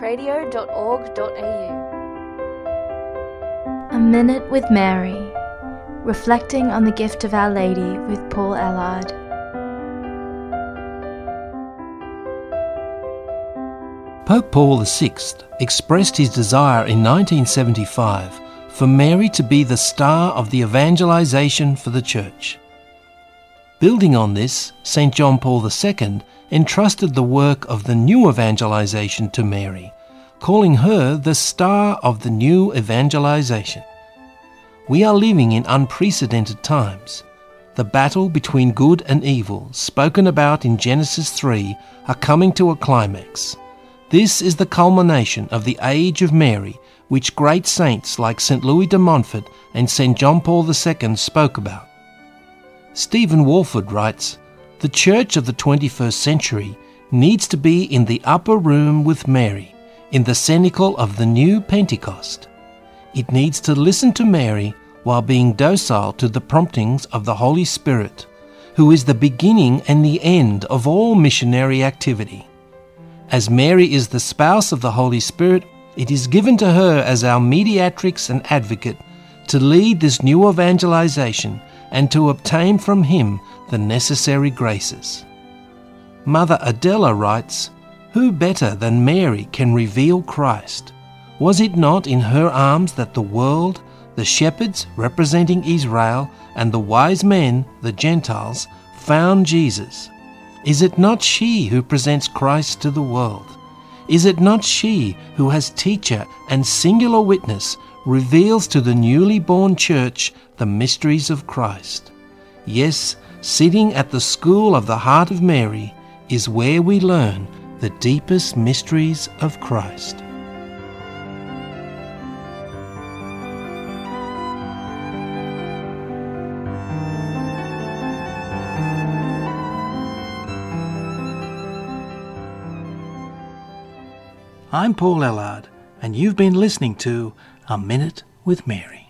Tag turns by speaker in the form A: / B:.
A: www.catholiccradio.org.au.
B: A Minute with Mary, reflecting on the gift of Our Lady with Paul Elarde.
C: Pope Paul VI expressed his desire in 1975 for Mary to be the star of the evangelization for the Church. Building on this, St. John Paul II entrusted the work of the new evangelization to Mary, calling her the star of the new evangelization. We are living in unprecedented times. The battle between good and evil, spoken about in Genesis 3, are coming to a climax. This is the culmination of the age of Mary, which great saints like St. Louis de Montfort and St. John Paul II spoke about. Stephen Walford writes The Church of the 21st century needs to be in the upper room with Mary, in the cenacle of the new Pentecost. It needs to listen to Mary while being docile to the promptings of the Holy Spirit, who is the beginning and the end of all missionary activity. As Mary is the spouse of the Holy Spirit, it is given to her as our mediatrix and advocate to lead this new evangelization and to obtain from him the necessary graces. Mother Adela writes, Who better than Mary can reveal Christ? Was it not in her arms that the world, the shepherds representing Israel, and the wise men, the Gentiles, found Jesus? Is it not she who presents Christ to the world? Is it not she who, as teacher and singular witness, reveals to the newly born church the mysteries of Christ? Yes, sitting at the school of the heart of Mary is where we learn the deepest mysteries of Christ. I'm Paul Elarde, and you've been listening to A Minute with Mary.